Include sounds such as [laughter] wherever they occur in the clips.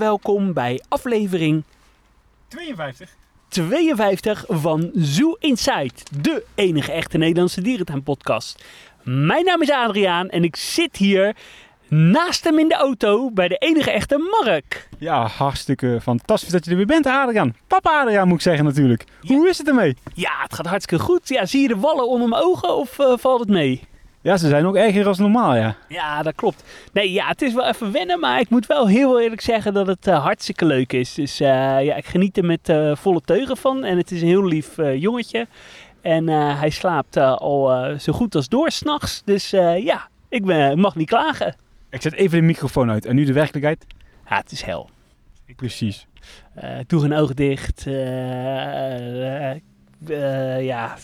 welkom bij aflevering 52. 52 van Zoo Inside, de enige echte Nederlandse dierentuinpodcast. Mijn naam is Adriaan en ik zit hier naast hem in de auto bij de enige echte Mark. Ja, hartstikke fantastisch dat je er weer bent, Adriaan. Papa Adriaan moet ik zeggen natuurlijk. Hoe is het ermee? Ja, het gaat hartstikke goed. Ja, zie je de wallen onder mijn ogen of eh, valt het mee? Ja, ze zijn ook erger als normaal, ja. Ja, dat klopt. Nee, ja, het is wel even wennen, maar ik moet wel heel eerlijk zeggen dat het eh, hartstikke leuk is. Dus eh, ja, ik geniet er met eh, volle teugen van en het is een heel lief jongetje. En hij slaapt al zo goed als door s'nachts. Dus ja, ik ben, mag niet klagen. Ik zet even de microfoon uit. En nu de werkelijkheid? Ja, het is hel. Precies. Doe een oog dicht. ja,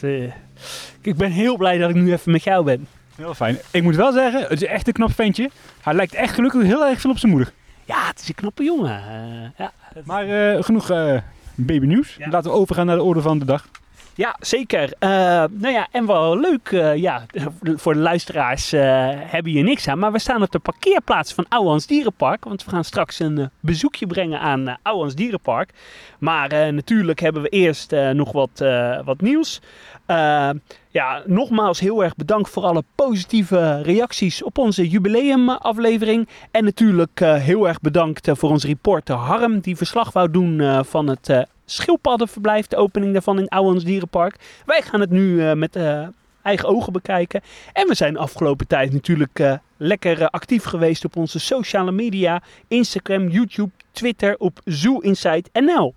ik ben heel blij dat ik nu even met jou ben. Heel fijn. Ik moet wel zeggen, het is echt een knap ventje. Hij lijkt echt gelukkig heel erg veel op zijn moeder. Ja, het is een knappe jongen. Eh, ja, Maar eh, genoeg eh babynieuws. Ja. Laten we overgaan naar de orde van de dag. Ja, zeker. Eh, nou ja, en wel leuk, eh, ja, voor de luisteraars eh, hebben hier niks aan. Maar we staan op de parkeerplaats van Ouwans Dierenpark. Want we gaan straks een bezoekje brengen aan uh, Ouwans Dierenpark. Maar eh, natuurlijk hebben we eerst eh, nog wat, eh, wat nieuws. Ja, nogmaals heel erg bedankt voor alle positieve reacties op onze jubileumaflevering. En natuurlijk eh, heel erg bedankt eh, voor onze reporter Harm, die verslag wou doen eh, van het schildpaddenverblijf, de opening daarvan in Ouwans Dierenpark. Wij gaan het nu met eigen ogen bekijken. En we zijn de afgelopen tijd natuurlijk lekker actief geweest op onze sociale media. Instagram, YouTube, Twitter, op Zoo Inside NL.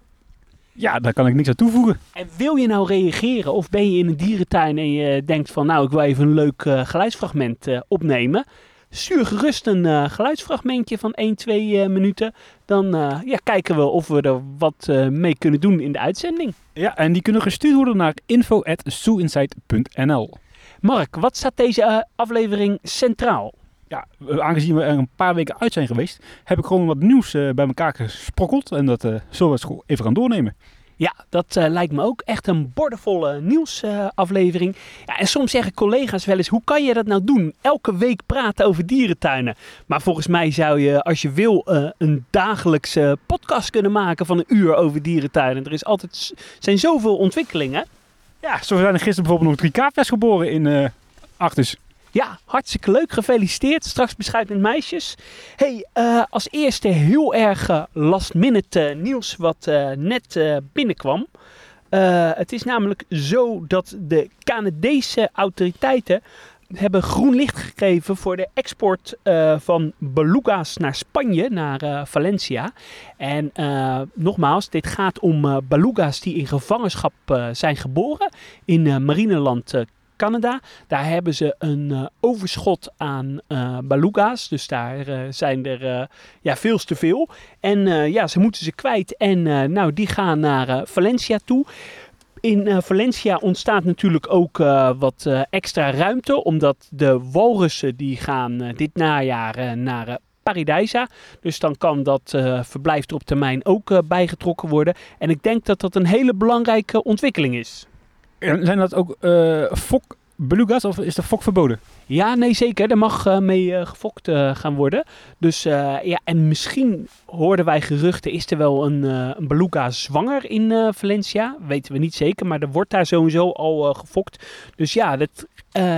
Ja, daar kan ik niks aan toevoegen. En wil je nou reageren of ben je in een dierentuin en je denkt van nou ik wil even een leuk eh, geluidsfragment eh, opnemen. Stuur gerust een eh, geluidsfragmentje van 1, 2 eh, minuten. Dan ja, kijken we of we er wat mee kunnen doen in de uitzending. Ja, en die kunnen gestuurd worden naar info.zooinsight.nl. Mark, wat staat deze aflevering centraal? Ja, aangezien we er een paar weken uit zijn geweest, heb ik gewoon wat nieuws eh, bij elkaar gesprokkeld. En dat eh, zullen we even gaan doornemen. Ja, dat eh, lijkt me ook echt een bordevolle nieuwsaflevering. ja, en soms zeggen collega's wel eens, hoe kan je dat nou doen? Elke week praten over dierentuinen. Maar volgens mij zou je, als je wil, een dagelijkse podcast kunnen maken van een uur over dierentuinen. Er is altijd, zijn zoveel ontwikkelingen. Ja, zo zijn er gisteren bijvoorbeeld nog drie kaapjes geboren in Artis. Ja, hartstikke leuk. Gefeliciteerd. Straks beschuit met meisjes. hey, eh, als eerste heel erg eh, last minute eh, nieuws wat net binnenkwam. Het is namelijk zo dat de Canadese autoriteiten hebben groen licht gegeven voor de export van beluga's naar Spanje, naar Valencia. En nogmaals, dit gaat om beluga's die in gevangenschap zijn geboren in marineland Canada. Daar hebben ze een eh, overschot aan beluga's. Dus daar eh, zijn er ja, veel te veel. En ja, ze moeten ze kwijt. En nou, die gaan naar Valencia toe. In Valencia ontstaat natuurlijk ook wat extra ruimte. Omdat de walrussen die gaan dit najaar naar Paradijsa. Dus dan kan dat verblijf er op termijn ook bijgetrokken worden. En ik denk dat dat een hele belangrijke ontwikkeling is. En zijn dat ook eh fok beluga's of is de fok verboden? Ja, nee, zeker. Er mag eh, mee eh, gefokt eh, gaan worden. Dus ja, en misschien hoorden wij geruchten, is er wel een, een beluga zwanger in Valencia? Weten we niet zeker, maar er wordt daar sowieso al gefokt. Dus ja, dat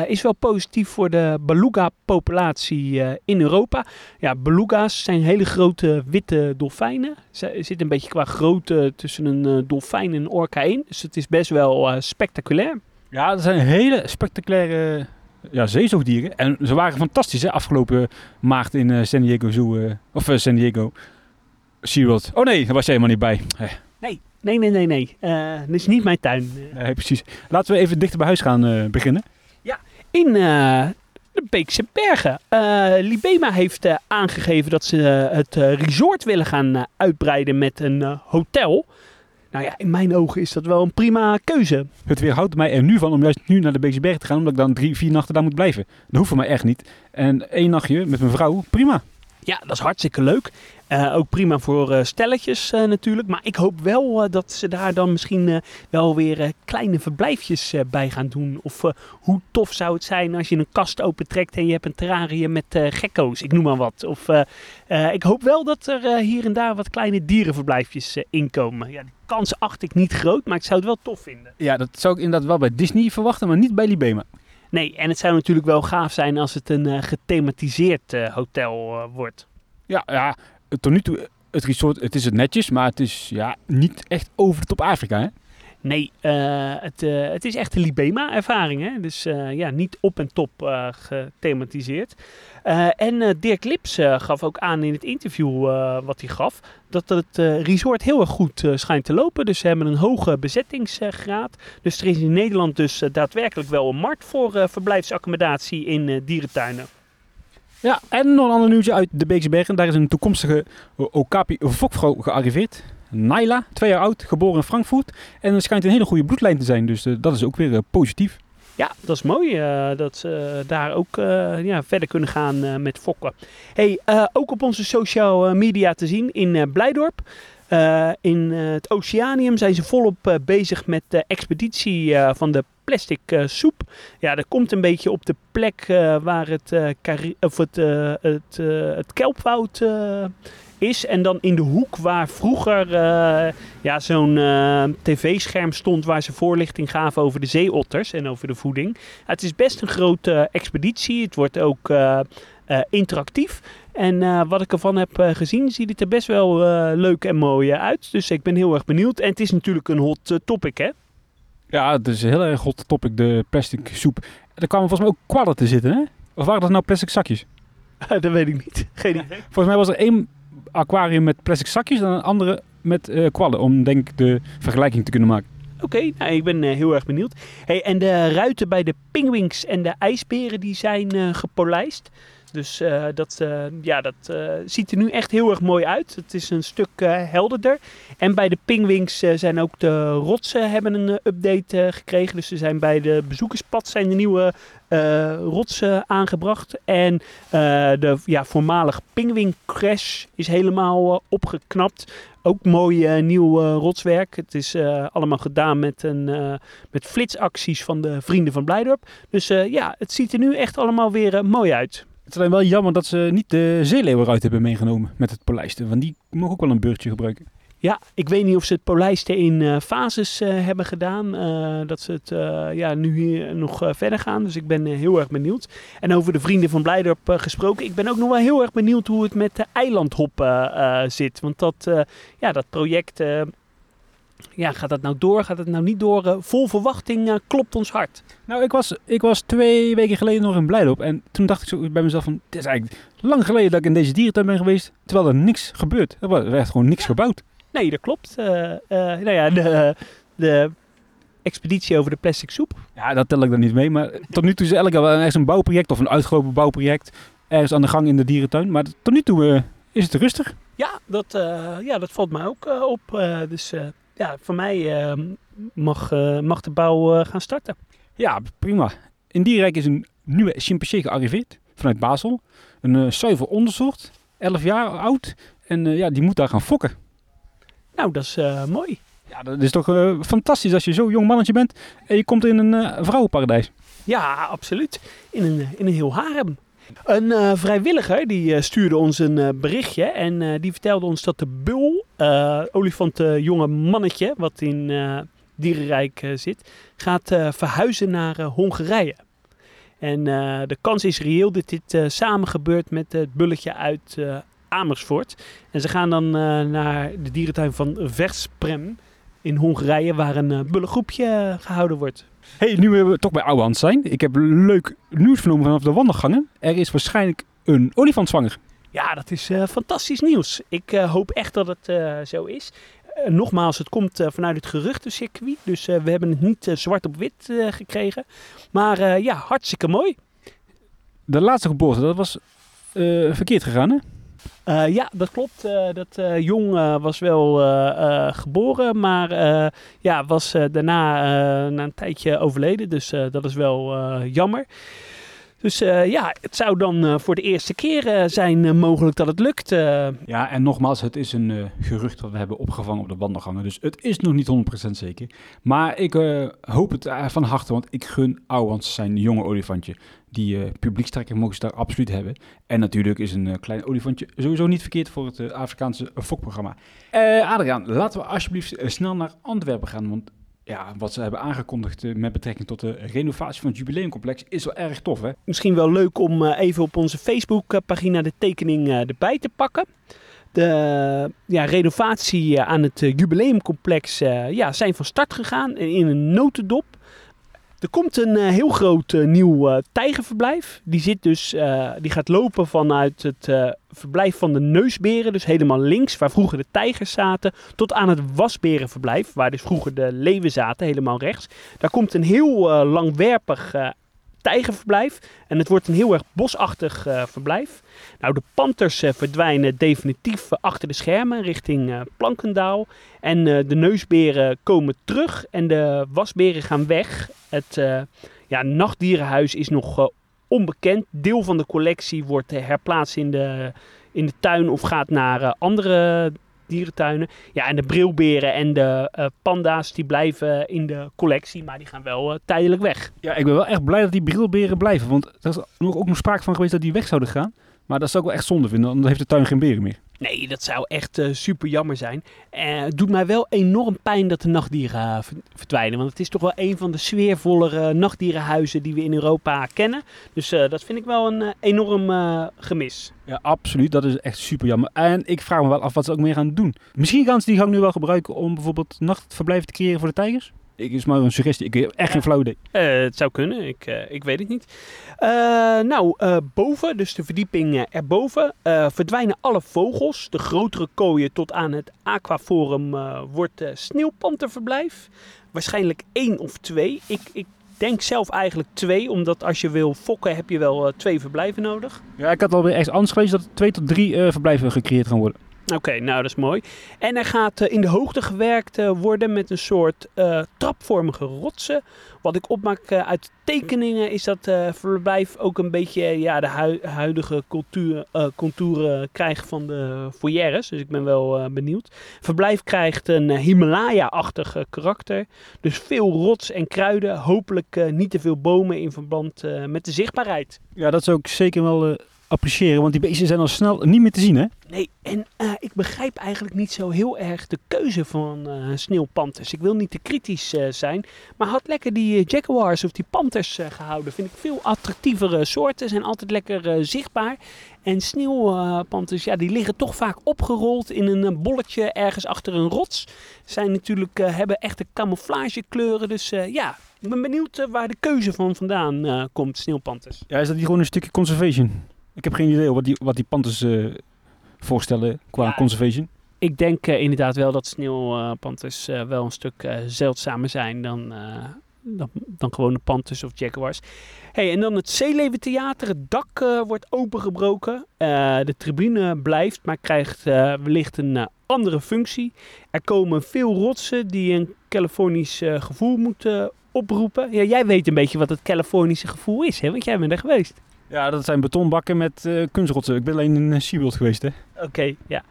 is wel positief voor de beluga-populatie in Europa. Ja, beluga's zijn hele grote witte dolfijnen. Ze zit een beetje qua grootte tussen een dolfijn en een orka in. Dus het is best wel spectaculair. Ja, dat zijn hele spectaculaire ja, zeezoogdieren. En ze waren fantastisch hè, afgelopen maart in eh, San Diego Zoo. eh, of eh, San Diego SeaWorld. Oh nee, daar was jij helemaal niet bij. Eh, Nee, nee, nee, nee. nee. Dit is niet mijn tuin. Nee, precies. Laten we even dichter bij huis gaan beginnen. in eh, de Beekse Bergen. Libema heeft aangegeven dat ze het resort willen gaan uitbreiden met een hotel. Nou ja, in mijn ogen is dat wel een prima keuze. Het weerhoudt mij er nu van om juist nu naar de Beekse Bergen te gaan. Omdat ik dan drie, vier nachten daar moet blijven. Dat hoeft voor mij echt niet. En één nachtje met mijn vrouw, prima. Ja, dat is hartstikke leuk. Uh, ook prima voor uh, stelletjes uh, natuurlijk. Maar ik hoop wel dat ze daar dan misschien wel weer kleine verblijfjes bij gaan doen. Of hoe tof zou het zijn als je een kast opentrekt en je hebt een terrarium met gekko's. Ik noem maar wat. Of ik hoop wel dat er hier en daar wat kleine dierenverblijfjes inkomen. Ja, die kans acht ik niet groot, maar ik zou het wel tof vinden. Ja, dat zou ik inderdaad wel bij Disney verwachten, maar niet bij Libema. Nee, en het zou natuurlijk wel gaaf zijn als het een gethematiseerd hotel wordt. Ja, ja, tot nu toe, het resort, het is het netjes, maar het is ja, niet echt over de top Afrika, hè? Nee, uh, het, uh, het is echt een Libema-ervaring. Dus uh, ja, niet op en top gethematiseerd. en Dirk Lips gaf ook aan in het interview wat hij gaf... dat het resort heel erg goed schijnt te lopen. Dus ze hebben een hoge bezettingsgraad. Dus er is in Nederland dus daadwerkelijk wel een markt voor verblijfsaccommodatie in dierentuinen. Ja, en nog een ander nieuwtje uit de Beekse Bergen. Daar is een toekomstige Okapi fokvrouw gearriveerd. Naila, twee jaar oud, geboren in Frankfurt. En er schijnt een hele goede bloedlijn te zijn, dus uh, dat is ook weer uh, positief. Ja, dat is mooi uh, dat ze daar ook ja, verder kunnen gaan met fokken. Hey, ook op onze social media te zien in Blijdorp. in het Oceanium zijn ze volop bezig met de expeditie van de plastic soep. Ja, dat komt een beetje op de plek waar het, of het, het, het kelpwoud is. En dan in de hoek waar vroeger ja, zo'n tv-scherm stond waar ze voorlichting gaven over de zeeotters en over de voeding. het is best een grote expeditie. Het wordt ook interactief. En wat ik ervan heb gezien, ziet het er best wel leuk en mooi uit. Dus ik ben heel erg benieuwd. En het is natuurlijk een hot topic, hè? Ja, het is heel erg hot topic, de plastic soep. Er kwamen volgens mij ook kwallen te zitten, hè? Of waren dat nou plastic zakjes? [laughs] dat weet ik niet. Geen idee. Volgens mij was er één aquarium met plastic zakjes en een andere met uh, kwallen. Om denk ik de vergelijking te kunnen maken. Oké, nou, ik ben uh, heel erg benieuwd. Hey, en de ruiten bij de pingwings en de ijsberen die zijn uh, gepolijst. Dus uh, dat, uh, ja, dat uh, ziet er nu echt heel erg mooi uit. Het is een stuk helderder. En bij de pingwings zijn ook de rotsen hebben een update gekregen. Dus er zijn bij de bezoekerspad zijn de nieuwe rotsen aangebracht. En de ja, voormalige pingwing-crash is helemaal opgeknapt. Ook mooi nieuw rotswerk. Het is allemaal gedaan met, een, met flitsacties van de Vrienden van Blijdorp. Dus ja, het ziet er nu echt allemaal weer mooi uit. Het is wel jammer dat ze niet de zeeleeuwen uit hebben meegenomen met het polijsten. Want die mogen ook wel een beurtje gebruiken. Ja, ik weet niet of ze het polijsten in uh, fases uh, hebben gedaan. Uh, dat ze het ja, nu hier nog verder gaan. Dus ik ben heel erg benieuwd. En over de vrienden van Blijdorp gesproken. Ik ben ook nog wel heel erg benieuwd hoe het met de eilandhoppen zit. Want dat, ja, dat project ja, gaat dat nou door? Gaat het nou niet door? Uh, vol verwachting uh, klopt ons hart. Nou, ik was, ik was twee weken geleden nog in Blijdorp. En toen dacht ik zo bij mezelf van... Het is eigenlijk lang geleden dat ik in deze dierentuin ben geweest. Terwijl er niks gebeurt. Er werd gewoon niks gebouwd. Nee, dat klopt. Uh, nou ja, de, de expeditie over de plastic soep. Ja, dat tel ik dan niet mee. Maar tot nu toe is elke wel ergens een bouwproject of een uitgelopen bouwproject. Ergens aan de gang in de dierentuin. Maar tot nu toe is het rustig. Ja, dat, ja, dat valt mij ook op. dus ja, voor mij uh, mag, uh, mag de bouw uh, gaan starten. Ja, prima. In Dierrijk is een nieuwe chimpansee gearriveerd vanuit Basel. Een zuiver ondersoort, 11 jaar oud. En ja, die moet daar gaan fokken. Nou, dat is mooi. Ja, dat is toch fantastisch als je zo'n jong mannetje bent en je komt in een vrouwenparadijs. Ja, absoluut. In een, in een heel harem. Een uh, vrijwilliger die stuurde ons een berichtje en die vertelde ons dat de bul, olifantenjonge mannetje wat in dierenrijk zit, gaat verhuizen naar Hongarije. En de kans is reëel dat dit samen gebeurt met het bulletje uit Amersfoort. En ze gaan dan naar de dierentuin van Versprem in Hongarije, waar een bullengroepje gehouden wordt. Hey, nu we toch bij Ouwehand zijn. Ik heb leuk nieuws vernomen vanaf de wandelgangen. Er is waarschijnlijk een olifant zwanger. Ja, dat is uh, fantastisch nieuws. Ik uh, hoop echt dat het uh, zo is. nogmaals, het komt vanuit het geruchtencircuit. Dus we hebben het niet zwart op wit gekregen. Maar ja, hartstikke mooi. De laatste geboorte, dat was verkeerd gegaan hè? Uh, ja, dat klopt. Uh, dat uh, jong was wel geboren, maar ja, was daarna na een tijdje overleden. Dus dat is wel jammer. Dus eh, ja, het zou dan eh, voor de eerste keer eh, zijn mogelijk dat het lukt. Ja, en nogmaals, het is een gerucht dat we hebben opgevangen op de wandelgangen. Dus het is nog niet 100% zeker. Maar ik hoop het van harte, want ik gun Ouwans zijn jonge olifantje. Die publiekstrekker mogen ze daar absoluut hebben. En natuurlijk is een klein olifantje sowieso niet verkeerd voor het Afrikaanse fokprogramma. Adriaan, laten we alsjeblieft snel naar Antwerpen gaan. Want ja, wat ze hebben aangekondigd eh, met betrekking tot de renovatie van het jubileumcomplex is wel erg tof, hè? Misschien wel leuk om eh, even op onze Facebookpagina de tekening eh, erbij te pakken. De ja, renovatie aan het jubileumcomplex ja, zijn van start gegaan in een notendop. Er komt een eh, heel groot eh, nieuw eh, tijgerverblijf. Die, zit dus, die gaat lopen vanuit het verblijf van de neusberen, dus helemaal links, waar vroeger de tijgers zaten, tot aan het wasberenverblijf, waar dus vroeger de leeuwen zaten, helemaal rechts. Daar komt een heel langwerpig tijgerverblijf en het wordt een heel erg bosachtig eh, verblijf. Nou, de panters eh, verdwijnen definitief eh, achter de schermen richting Plankendaal. En de neusberen komen terug en de wasberen gaan weg. Het ja, nachtdierenhuis is nog onbekend. Deel van de collectie wordt herplaatst in de, in de tuin of gaat naar andere dierentuinen. Ja, en de brilberen en de eh, panda's die blijven in de collectie, maar die gaan wel eh, tijdelijk weg. Ja, ik ben wel echt blij dat die brilberen blijven. Want er is nog, ook nog sprake van geweest dat die weg zouden gaan. Maar dat zou ik wel echt zonde vinden, want dan heeft de tuin geen beren meer. Nee, dat zou echt eh, super jammer zijn. Eh, het doet mij wel enorm pijn dat de nachtdieren eh, ver- verdwijnen. Want het is toch wel een van de sfeervollere nachtdierenhuizen die we in Europa kennen. Dus dat vind ik wel een enorm gemis. Ja, absoluut. Dat is echt super jammer. En ik vraag me wel af wat ze ook meer gaan doen. Misschien gaan ze die gang nu wel gebruiken om bijvoorbeeld nachtverblijven te creëren voor de tijgers. Ik is maar een suggestie. Ik heb echt geen flauw idee. Eh, het zou kunnen, ik, eh, ik weet het niet. Eh, nou, boven, dus de verdieping erboven, verdwijnen alle vogels. De grotere kooien tot aan het aquaforum wordt sneeuwpanterverblijf. Waarschijnlijk één of twee. Ik, ik denk zelf eigenlijk twee, omdat als je wil fokken heb je wel twee verblijven nodig. Ja, ik had alweer ergens anders gelezen dat er twee tot drie verblijven gecreëerd gaan worden. Oké, nou dat is mooi. En er gaat eh, in de hoogte gewerkt eh, worden met een soort eh, trapvormige rotsen. Wat ik opmaak uit tekeningen is dat verblijf ook een beetje ja, de hui- huidige cultuur, contouren krijgt van de foyeres. Dus ik ben wel benieuwd. Verblijf krijgt een Himalaya-achtig karakter. Dus veel rots en kruiden. Hopelijk niet te veel bomen in verband met de zichtbaarheid. Ja, dat zou ik zeker wel appreciëren, want die beesten zijn al snel niet meer te zien, hè? Nee, en eh, ik begrijp eigenlijk niet zo heel erg de keuze van eh sneeuwpanters. Ik wil niet te kritisch eh, zijn, maar had lekker die jaguars of die panters eh, gehouden. Vind ik veel attractievere soorten, zijn altijd lekker zichtbaar. En sneeuwpanters, ja, die liggen toch vaak opgerold in een bolletje ergens achter een rots. Zijn natuurlijk, hebben echte camouflagekleuren, dus ja... Ik ben benieuwd waar de keuze van vandaan komt, sneeuwpanters. Ja, is dat hier gewoon een stukje conservation? Ik heb geen idee wat die, wat die panthers eh, voorstellen qua Ja, conservation. Ik denk eh, inderdaad wel dat sneeuwpanters eh, wel een stuk zeldzamer zijn dan, dan, dan gewone panters of jaguars. Hey, en dan het Zeeleventheater. Het dak wordt opengebroken. De tribune blijft, maar krijgt wellicht een andere functie. Er komen veel rotsen die een Californisch gevoel moeten oproepen. Ja, jij weet een beetje wat het Californische gevoel is, hè? want jij bent er geweest. Ja, dat zijn betonbakken met eh kunstrotsen. Ik ben alleen in uh, SeaWorld geweest, hè? Oké, ja.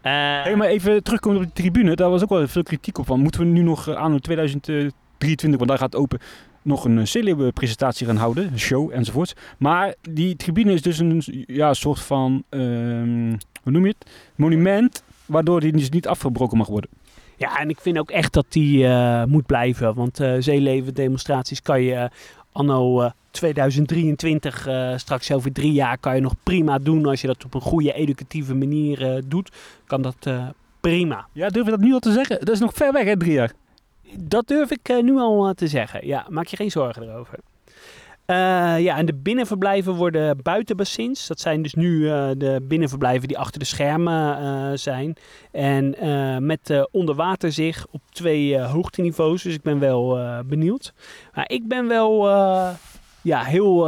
Eh, Hey, maar even terugkomen op die tribune. Daar was ook wel veel kritiek op van. Moeten we nu nog uh, aan 2023, want daar gaat open, nog een uh, presentatie gaan houden, een show enzovoorts. Maar die tribune is dus een ja, soort van, um, hoe noem je het? Monument, waardoor die dus niet afgebroken mag worden. Ja, en ik vind ook echt dat die uh, moet blijven. Want uh, zeeleven demonstraties kan je uh, anno uh, 2023, uh, straks over drie jaar, kan je nog prima doen. Als je dat op een goede educatieve manier uh, doet, kan dat uh, prima. Ja, durf je dat nu al te zeggen? Dat is nog ver weg, hè, drie jaar? Dat durf ik nu al te zeggen. Ja, maak je geen zorgen erover. Ja, en de binnenverblijven worden buitenbassins. Dat zijn dus nu de binnenverblijven die achter de schermen zijn. En met onderwaterzicht op twee hoogteniveaus. Dus ik ben wel benieuwd. Maar ik ben wel ja, heel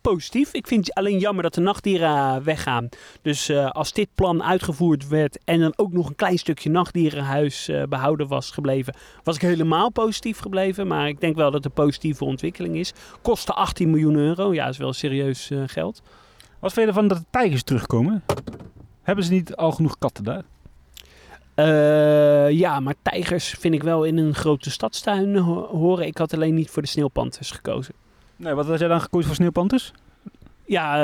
positief. Ik vind het alleen jammer dat de nachtdieren eh, weggaan. Dus eh, als dit plan uitgevoerd werd en dan ook nog een klein stukje nachtdierenhuis eh, behouden was gebleven, was ik helemaal positief gebleven. Maar ik denk wel dat het een positieve ontwikkeling is. Kostte 18 miljoen euro. Ja, is wel serieus eh, geld. Wat vind je ervan dat de tijgers terugkomen? Hebben ze niet al genoeg katten daar? Eh, ja, maar tijgers vind ik wel in een grote stadstuin ho- horen. Ik had alleen niet voor de sneeuwpanters gekozen. Nee, wat had jij dan gekozen voor sneeuwpanters? Ja,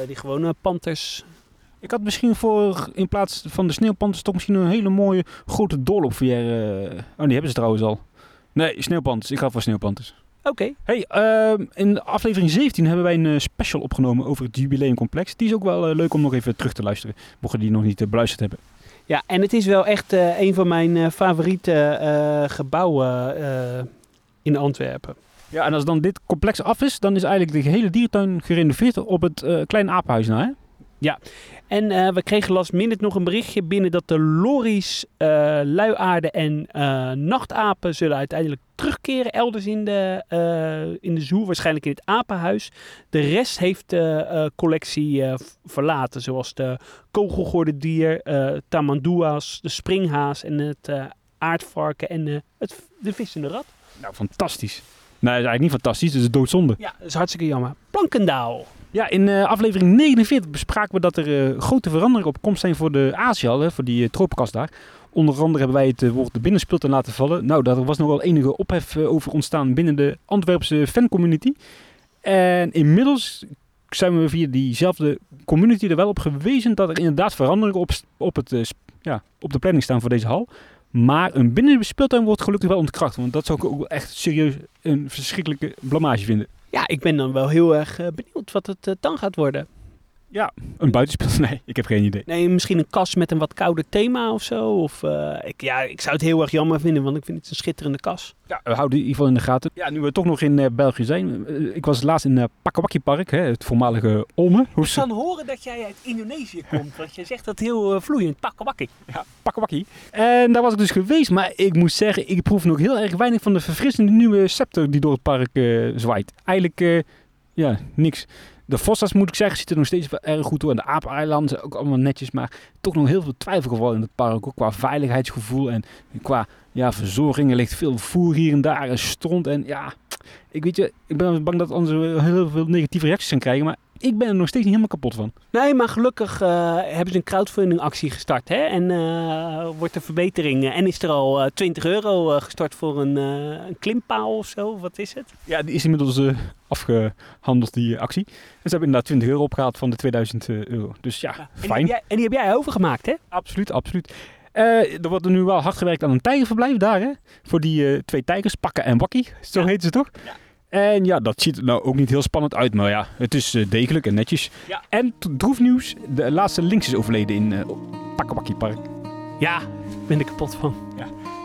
eh, die gewone panters. Ik had misschien voor, in plaats van de sneeuwpanters, toch misschien een hele mooie grote doorloopverrière. Oh, die hebben ze trouwens al. Nee, sneeuwpanters. Ik ga voor sneeuwpanters. Oké. Hey, ehm, in aflevering 17 hebben wij een eh, special opgenomen over het jubileumcomplex. Die is ook wel eh, leuk om nog even terug te luisteren, mocht je die nog niet eh, beluisterd hebben. Ja, en het is wel echt eh, een van mijn eh, favoriete eh, gebouwen in Antwerpen. Ja, en als dan dit complex af is, dan is eigenlijk de gehele dierentuin gerenoveerd op het kleine apenhuis na, hè? En eh, we kregen last minute nog een berichtje binnen dat de lorries, eh, luiaarden en eh, nachtapen zullen uiteindelijk terugkeren elders in de, in de zoo, waarschijnlijk in het apenhuis. De rest heeft de collectie verlaten, zoals de kogelgordendier, eh tamandua's, de springhaas en het aardvarken en het, de vissende rat. Nou, fantastisch. Nee, dat is eigenlijk niet fantastisch, het is doodzonde. Ja, dat is hartstikke jammer. Plankendaal. Ja, in eh, aflevering 49 bespraken we dat er eh, grote veranderingen op komst zijn voor de hè, voor die uh, tropenkast daar. Onder andere hebben wij het eh, woord de binnenspeeltuin laten vallen. Nou, daar was nog wel enige ophef eh, over ontstaan binnen de Antwerpse fancommunity. En inmiddels zijn we via diezelfde community er wel op gewezen dat er inderdaad veranderingen op, op, het, eh, ja, op de planning staan voor deze hal. Maar een binnenspeeltuin wordt gelukkig wel ontkracht. Want dat zou ik ook echt serieus een verschrikkelijke blamage vinden. Ja, ik ben dan wel heel erg eh, benieuwd wat het eh, dan gaat worden. Een buitenspel? [laughs] Nee, ik heb geen idee. Nee, misschien een kas met een wat kouder thema of zo. Of, eh, ik, ja, ik zou het heel erg jammer vinden, want ik vind het een schitterende kas. Ja, we houden in ieder geval in de gaten. Ja, nu we toch nog in eh, België zijn. eh, ik was laatst in uh, Pakawaki Park, hè, het voormalige Olme. Hoe Ik kan horen dat jij uit Indonesië komt, want je zegt dat heel vloeiend. Pakawakkie. Ja, Pakawaki. En daar was ik dus geweest, maar ik moet zeggen, ik proef nog heel erg weinig van de verfrissende nieuwe scepter die door het park zwaait. Eigenlijk, eh, ja, niks. De Fossas, moet ik zeggen, ziet er nog steeds erg goed door. En de Apeneilanden zijn ook allemaal netjes, maar toch nog heel veel twijfelgevallen in het park. Ook qua veiligheidsgevoel en qua ja, verzorging. Er ligt veel voer hier en daar en stront. En ja, ik weet je, ik ben bang dat anders heel veel negatieve reacties gaan krijgen. Maar ik ben er nog steeds niet helemaal kapot van. Nee, maar gelukkig eh, hebben ze een crowdfunding actie gestart. Hè? En eh, wordt er verbetering. eh, en is er al eh, 20 euro gestort voor een, een klimpaal of zo? Wat is het? Ja, die is inmiddels eh, afgehandeld, die actie. En ze hebben inderdaad 20 euro opgehaald van de 2000 euro. Dus ja, En fijn. jij, en die heb jij overgemaakt, hè? Absoluut, absoluut. Er wordt er nu wel hard gewerkt aan een tijgerverblijf daar, hè? Voor die twee tijgers, Pakken en Wakkie. Zo Ja. heten ze toch? Ja. En ja, dat ziet er nou ook niet heel spannend uit, maar ja, het is eh, degelijk en netjes. Ja. En t- droef nieuws, de laatste links is overleden in uh, Park. Ja, daar ben ik kapot van.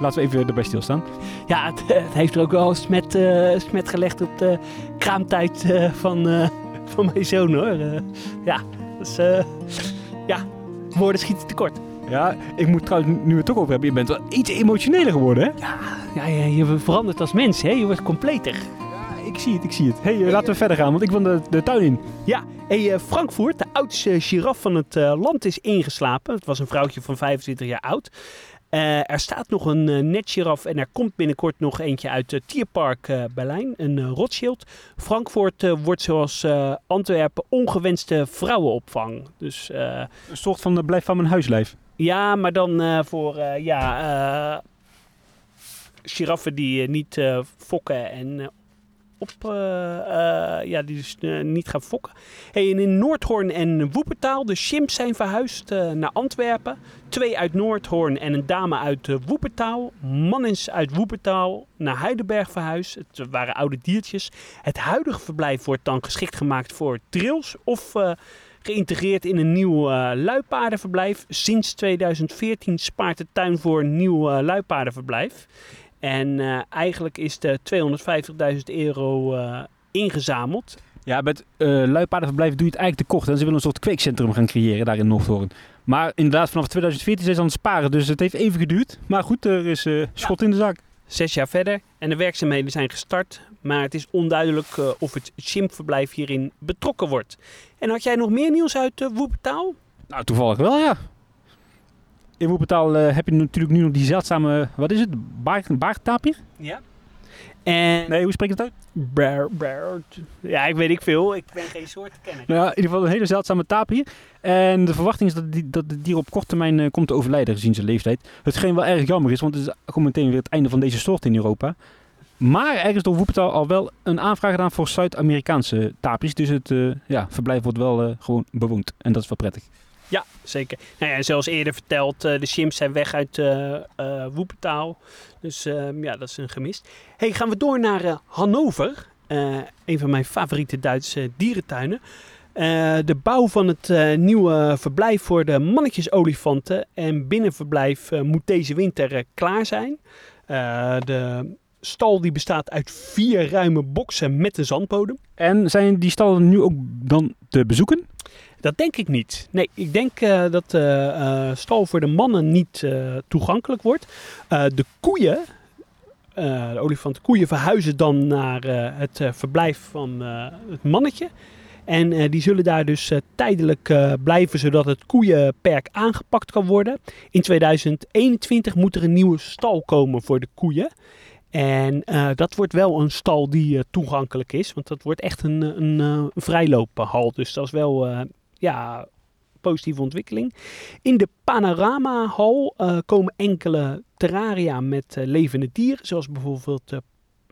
Laten we even erbij stilstaan. Ja, het, [laughs] het heeft er ook wel smet, eh smet gelegd op de kraamtijd van, van mijn zoon hoor. Ja, dus ja, woorden schieten tekort. Ja, ik moet trouwens, nu we het toch over hebben, je bent wel iets emotioneler geworden, hè? Ja, ja, je verandert als mens, hè? je wordt completer. Ik zie het, ik zie het. hey, eh, laten we verder gaan, want ik wil de, de tuin in. Ja, hey, eh, Frankfurt, de oudste giraf van het eh, land, is ingeslapen. Het was een vrouwtje van 25 jaar oud. Er staat nog een uh, netgiraf en er komt binnenkort nog eentje uit het Tierpark Berlijn, een Rothschild. Frankfurt wordt zoals Antwerpen ongewenste vrouwenopvang. Dus, een soort van blijf van mijn huislijf. Ja, maar dan voor ja, giraffen die niet fokken en op, uh, uh, ja, die dus uh, niet gaan fokken. Hey, en in Noordhoorn en Woepertaal, de chimps zijn verhuisd naar Antwerpen. Twee uit Noordhoorn en een dame uit Woepertaal. Man is uit Woepertaal naar Heidelberg verhuisd. Het waren oude diertjes. Het huidige verblijf wordt dan geschikt gemaakt voor trails of geïntegreerd in een nieuw luipaardenverblijf. Sinds 2014 spaart de tuin voor een nieuw luipaardenverblijf. En uh, eigenlijk is de 250.000 euro uh, ingezameld. Ja, met uh, luipaardenverblijf doe je het eigenlijk te kort. En ze willen een soort kweekcentrum gaan creëren daar in Noordhoorn. Maar inderdaad, vanaf 2014 zijn ze aan het sparen. Dus het heeft even geduurd. Maar goed, er is schot ja. in de zaak. Zes jaar verder en de werkzaamheden zijn gestart. Maar het is onduidelijk eh, of het chimpverblijf hierin betrokken wordt. En had jij nog meer nieuws uit uh, Woepetaal? Nou, toevallig wel, ja. In Woepetaal uh, heb je natuurlijk nu nog die zeldzame, wat is het, baard, baardtapir? Ja. En Nee, hoe spreek je het uit? Brr, brr. Ja, ik weet ik veel. Ik ben geen soort kenner. Nou ja, in ieder geval een hele zeldzame tapir. En de verwachting is dat, die, dat het dier op korte termijn uh, komt te overlijden gezien zijn leeftijd. Hetgeen wel erg jammer is, want het is gewoon meteen weer het einde van deze soort in Europa. Maar er is door Woepetaal al wel een aanvraag gedaan voor Zuid-Amerikaanse tapirs. Dus het uh, ja, verblijf wordt wel uh, gewoon bewoond. En dat is wel prettig. Ja, zeker. Nou ja, zoals eerder verteld, uh, de chimps zijn weg uit uh, uh, Woepetaal. Dus ja, dat is een gemist. Hey, gaan we door naar Hannover. een van mijn favoriete Duitse dierentuinen. de bouw van het nieuwe verblijf voor de mannetjesolifanten en binnenverblijf moet deze winter klaar zijn. de stal die bestaat uit vier ruime boksen met een zandbodem. En zijn die stallen nu ook dan te bezoeken? Dat denk ik niet. Nee, ik denk uh, dat de uh, stal voor de mannen niet toegankelijk wordt. de koeien, de olifantenkoeien, verhuizen dan naar het verblijf van het mannetje. En die zullen daar dus tijdelijk blijven, zodat het koeienperk aangepakt kan worden. In 2021 moet er een nieuwe stal komen voor de koeien. En dat wordt wel een stal die toegankelijk is. Want dat wordt echt een, een, vrijloophal. Dus dat is wel ja, positieve ontwikkeling. In de Panoramahal komen enkele terraria met levende dieren. Zoals bijvoorbeeld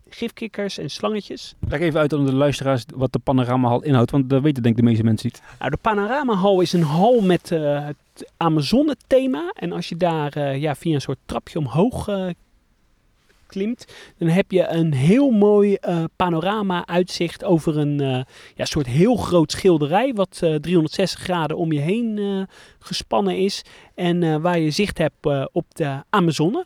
gifkikkers en slangetjes. Leg even uit aan de luisteraars wat de Panoramahal inhoudt. Want dat weten denk ik de meeste mensen niet. Nou, de Panoramahal is een hal met het Amazone-thema. En als je daar ja, via een soort trapje omhoog klimt, dan heb je een heel mooi uh, panorama uitzicht over een uh, ja, soort heel groot schilderij, wat uh, 360 graden om je heen gespannen is. En waar je zicht hebt op de Amazone.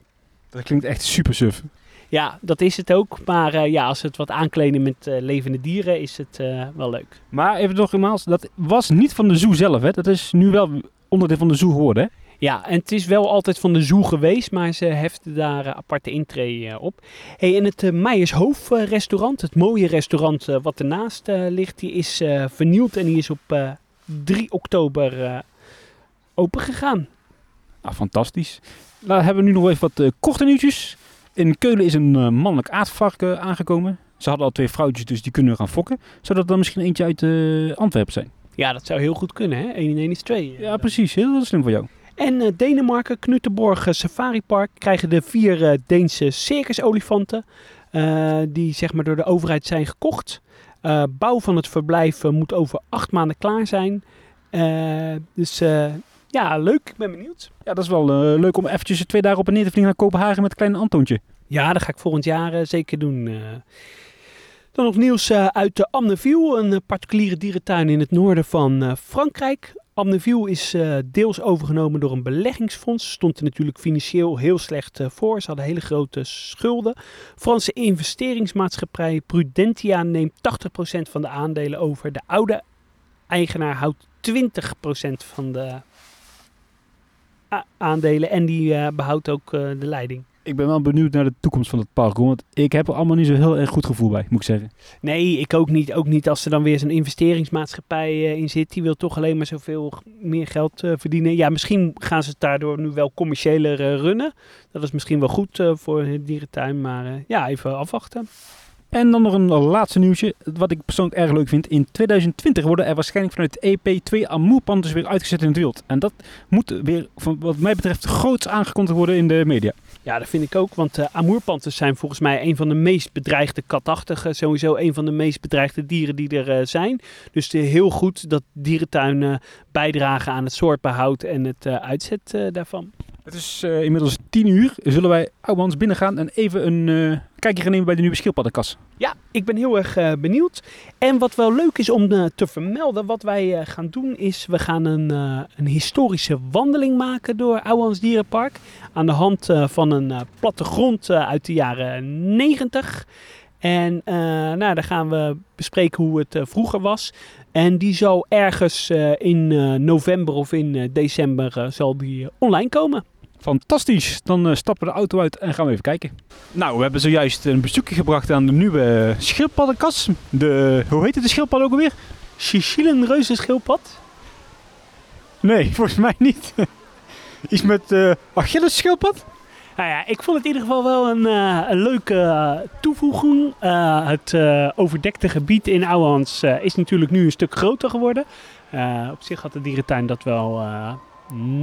Dat klinkt echt super suf. Ja, dat is het ook. Maar ja, als we het wat aankleden met levende dieren, is het wel leuk. Maar even nogmaals, dat was niet van de zoo zelf, hè? Dat is nu wel onderdeel van de zoo geworden, hè? Ja, en het is wel altijd van de zoo geweest, maar ze heften daar uh, aparte intree uh, op. Hey, en het uh, Meijershoofd restaurant, het mooie restaurant wat ernaast ligt, die is vernieuwd en die is op 3 oktober open gegaan. Ah, fantastisch. Dan hebben we nu nog even wat korte nieuwtjes. In Keulen is een mannelijk aardvarken aangekomen. Ze hadden al twee vrouwtjes, dus die kunnen gaan fokken. Zou dat dan misschien eentje uit Antwerpen zijn? Ja, dat zou heel goed kunnen, hè? 1 in 1 is 2. Ja, precies. Heel slim voor jou. En uh, Denemarken, Knuttenborg Safari Park krijgen de vier uh, Deense circusolifanten. Die zeg maar door de overheid zijn gekocht. bouw van het verblijf moet over acht maanden klaar zijn. dus ja, leuk. Ik ben benieuwd. Ja, dat is wel leuk om eventjes twee dagen op en neer te vliegen naar Kopenhagen met een kleine Antoontje. Ja, dat ga ik volgend jaar zeker doen. Dan nog nieuws uit de Amneville, een particuliere dierentuin in het noorden van Frankrijk. Amneville is uh, deels overgenomen door een beleggingsfonds. Stond er natuurlijk financieel heel slecht uh, voor. Ze hadden hele grote schulden. Franse investeringsmaatschappij Prudentia neemt 80% van de aandelen over. De oude eigenaar houdt 20% van de aandelen en die uh, behoudt ook de leiding. Ik ben wel benieuwd naar de toekomst van het park. Want ik heb er allemaal niet zo heel erg goed gevoel bij, moet ik zeggen. Nee, ik ook niet. Ook niet als er dan weer zo'n investeringsmaatschappij uh, in zit. Die wil toch alleen maar zoveel meer geld uh, verdienen. Ja, misschien gaan ze het daardoor nu wel commerciëler uh, runnen. Dat is misschien wel goed voor de dierentuin. Maar ja, even afwachten. En dan nog een laatste nieuwtje, wat ik persoonlijk erg leuk vind. In 2020 worden er waarschijnlijk vanuit EP twee amoerpanthers weer uitgezet in het wild. En dat moet weer, wat mij betreft, groots aangekondigd worden in de media. Ja, dat vind ik ook, want uh, zijn volgens mij een van de meest bedreigde katachtige, sowieso een van de meest bedreigde dieren die er uh, zijn. Dus is heel goed dat dierentuinen bijdragen aan het soortbehoud en het uh, uitzet daarvan. Het is uh, inmiddels tien uur. Zullen wij Ouwans binnengaan en even een uh, kijkje gaan nemen bij de nieuwe schildpaddenkas? Ja, ik ben heel erg uh, benieuwd. En wat wel leuk is om te vermelden, wat wij gaan doen, is we gaan een, een historische wandeling maken door Ouwans Dierenpark. Aan de hand van een plattegrond uit de jaren 90. En nou, daar gaan we bespreken hoe het vroeger was. En die zal ergens in november of in december zal die online komen. Fantastisch. Dan eh, stappen we de auto uit en gaan we even kijken. Nou, we hebben zojuist een bezoekje gebracht aan de nieuwe schildpaddenkas. De, hoe heet het de schildpad ook alweer? Sicilian schildpad? Nee, [laughs] volgens mij niet. [laughs] Iets met uh, Achilles schildpad? Nou ja, ik vond het in ieder geval wel een, leuke toevoeging. Het overdekte gebied in Ouwehans is natuurlijk nu een stuk groter geworden. op zich had de dierentuin dat wel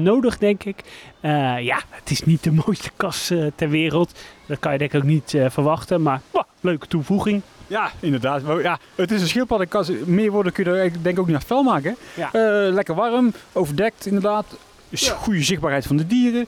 nodig, denk ik. ja, het is niet de mooiste kas ter wereld. Dat kan je denk ik ook niet verwachten. Maar leuke toevoeging. Ja, inderdaad. Ja, het is een schildpaddenkas. Meer woorden kun je er denk ik ook niet naar vuil maken. Ja. lekker warm, overdekt inderdaad. Ja. Goede zichtbaarheid van de dieren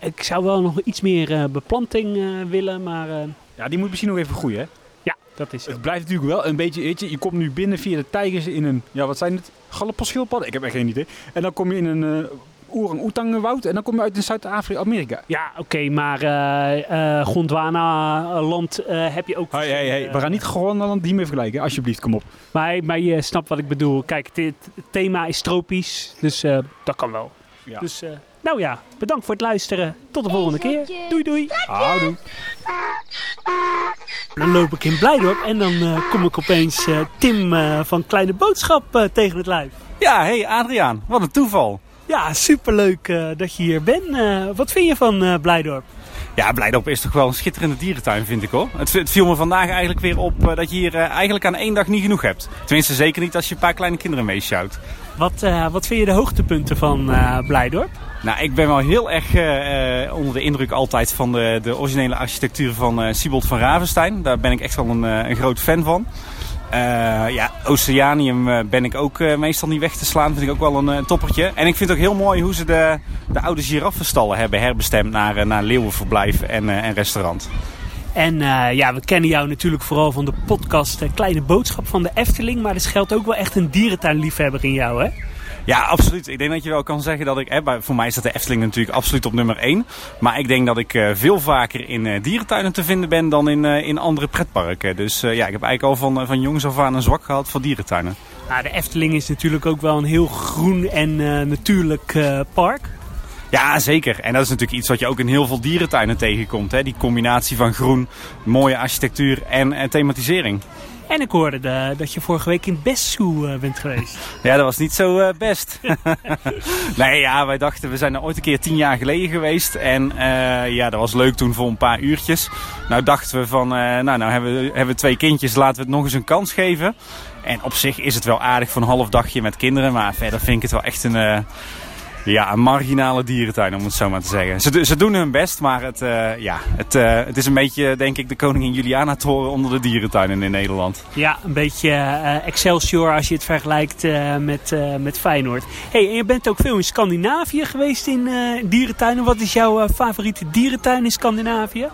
ik zou wel nog iets meer beplanting willen, maar... Ja, die moet misschien nog even groeien, hè? Ja, dat is Het blijft natuurlijk wel een beetje, weet je, je komt nu binnen via de tijgers in een, ja, wat zijn het? Galapagos Ik heb echt geen idee. En dan kom je in een orang-oetang-woud en dan kom je uit in Zuid-Afrika. Ja, oké, okay, maar uh, Gondwana-land heb je ook... Hey, hey, hey. We gaan niet Gondwana-land die meer vergelijken, alsjeblieft, kom op. Maar, maar je snapt wat ik bedoel. Kijk, het, het thema is tropisch, dus dat kan wel. Ja. Dus nou ja, bedankt voor het luisteren. Tot de volgende keer. Doei doei. Houdoe. Dan loop ik in Blijdorp en dan uh, kom ik opeens uh, Tim uh, van Kleine Boodschap tegen het lijf. Ja, hey Adriaan. Wat een toeval. Ja, superleuk dat je hier bent. wat vind je van Blijdorp? Ja, Blijdorp is toch wel een schitterende dierentuin, vind ik hoor. Het, het viel me vandaag eigenlijk weer op dat je hier eigenlijk aan één dag niet genoeg hebt. Tenminste, zeker niet als je een paar kleine kinderen meeschouwt. Wat, wat vind je de hoogtepunten van Blijdorp? Nou, ik ben wel heel erg uh, onder de indruk altijd van de, de originele architectuur van uh, Siebold van Ravenstein. Daar ben ik echt wel een, een groot fan van. Uh, ja, Oceanium ben ik ook meestal niet weg te slaan. Vind ik ook wel een toppertje. En ik vind het ook heel mooi hoe ze de, de oude giraffenstallen hebben herbestemd naar, naar leeuwenverblijf en, en restaurant. En ja, we kennen jou natuurlijk vooral van de podcast Kleine Boodschap van de Efteling. Maar er schuilt ook wel echt een dierentuinliefhebber in jou, hè? Ja, absoluut. Ik denk dat je wel kan zeggen dat ik... Hè, voor mij staat de Efteling natuurlijk absoluut op nummer 1. Maar ik denk dat ik uh, veel vaker in uh, dierentuinen te vinden ben dan in, uh, in andere pretparken. Dus ja, ik heb eigenlijk al van, van jongs af aan een zwak gehad voor dierentuinen. Nou, de Efteling is natuurlijk ook wel een heel groen en natuurlijk park. Ja, zeker. En dat is natuurlijk iets wat je ook in heel veel dierentuinen tegenkomt. Hè? Die combinatie van groen, mooie architectuur en, en thematisering. En ik hoorde de, dat je vorige week in Best uh, bent geweest. [laughs] Ja, dat was niet zo uh, best. [laughs] nee, ja, wij dachten, we zijn er ooit een keer tien jaar geleden geweest. En uh, ja, dat was leuk toen voor een paar uurtjes. Nou dachten we van, nou, nou hebben we, hebben we twee kindjes, laten we het nog eens een kans geven. En op zich is het wel aardig voor een half dagje met kinderen. Maar verder vind ik het wel echt een ja, een marginale dierentuin, om het zo maar te zeggen. Ze, ze doen hun best, maar het, uh, ja, het, uh, het is een beetje, denk ik, de koningin Juliana toren onder de dierentuinen in Nederland. Ja, een beetje uh, Excelsior als je het vergelijkt met, met Feyenoord. hey, en je bent ook veel in Scandinavië geweest in dierentuinen. Wat is jouw favoriete dierentuin in Scandinavië?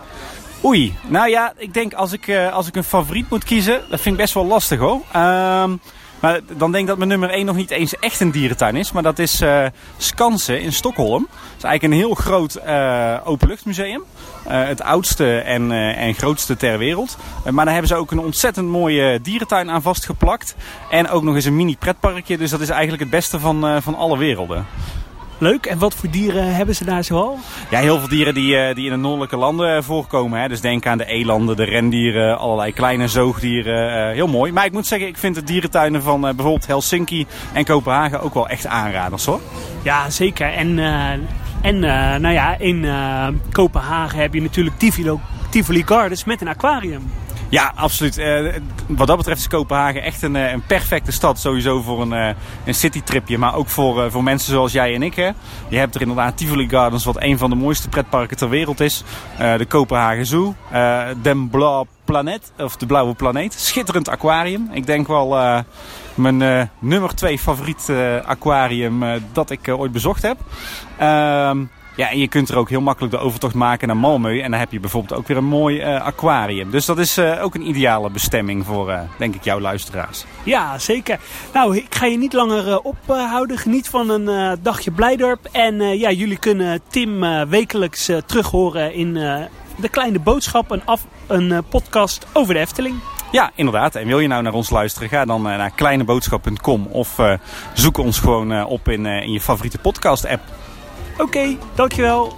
Oei, nou ja, ik denk als ik, als ik een favoriet moet kiezen, dat vind ik best wel lastig hoor. Ehm maar dan denk ik dat mijn nummer 1 nog niet eens echt een dierentuin is. Maar dat is uh, Skansen in Stockholm. Het is eigenlijk een heel groot uh, openluchtmuseum. Uh, het oudste en, en grootste ter wereld. maar daar hebben ze ook een ontzettend mooie dierentuin aan vastgeplakt. En ook nog eens een mini pretparkje. Dus dat is eigenlijk het beste van, van alle werelden. Leuk. En wat voor dieren hebben ze daar zoal? Ja, heel veel dieren die, eh, die in de noordelijke landen eh, voorkomen. Hè. Dus denk aan de elanden, de rendieren, allerlei kleine zoogdieren. Uh, heel mooi. Maar ik moet zeggen, ik vind de dierentuinen van uh, bijvoorbeeld Helsinki en Kopenhagen ook wel echt aanraders hoor. Ja, zeker. En, en nou ja, in Kopenhagen heb je natuurlijk Tivoli, Tivoli Gardens met een aquarium. Ja, absoluut. Uh, wat dat betreft is Kopenhagen echt een, een perfecte stad. Sowieso voor een, uh, een citytripje, maar ook voor, voor mensen zoals jij en ik. Hè. Je hebt er inderdaad Tivoli Gardens, wat een van de mooiste pretparken ter wereld is. de Kopenhagen Zoo, Den Blauw Planet, of de Blauwe Planeet. Schitterend aquarium. Ik denk wel mijn nummer twee favoriet aquarium dat ik ooit bezocht heb. Ja, en je kunt er ook heel makkelijk de overtocht maken naar Malmö. En dan heb je bijvoorbeeld ook weer een mooi uh, aquarium. Dus dat is uh, ook een ideale bestemming voor, uh, denk ik, jouw luisteraars. Ja, zeker. Nou, ik ga je niet langer ophouden. Geniet van een dagje Blijdorp. En ja, jullie kunnen Tim wekelijks terug horen in De Kleine Boodschap. Een, af, een podcast over de Efteling. Ja, inderdaad. En wil je nou naar ons luisteren, ga dan naar kleineboodschap.com. Of zoek ons gewoon op in, in je favoriete podcast app. Oké, dankjewel.